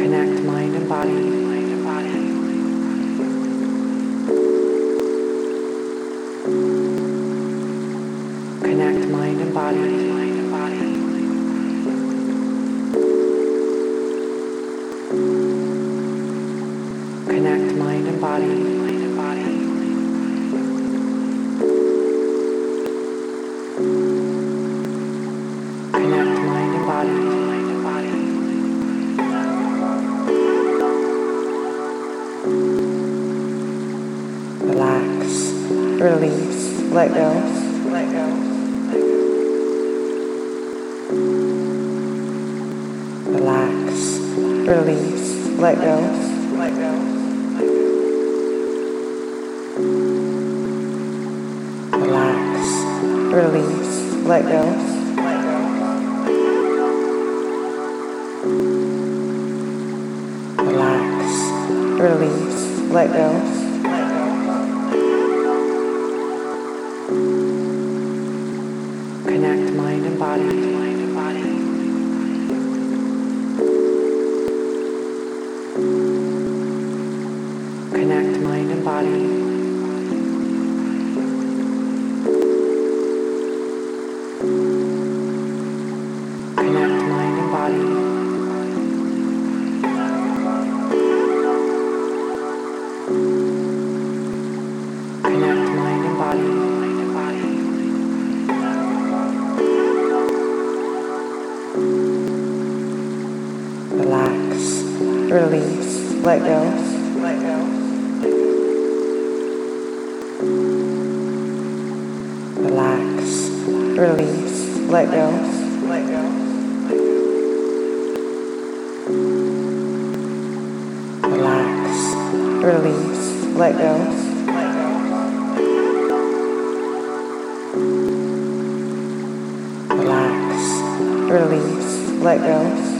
connect mind and body. Mind and body. Connect mind and body. Mind and body. Connect mind and body. Release. Let go. Let go. Relax. Release. Let go. Let go. Relax. Release. Let go. Relax. Release. Let go. connect mind and body. Mind and body. Connect mind and body. release, let go. Let go. Relax, release, let go. Let go. Relax, release, let go. Relax, release, let go.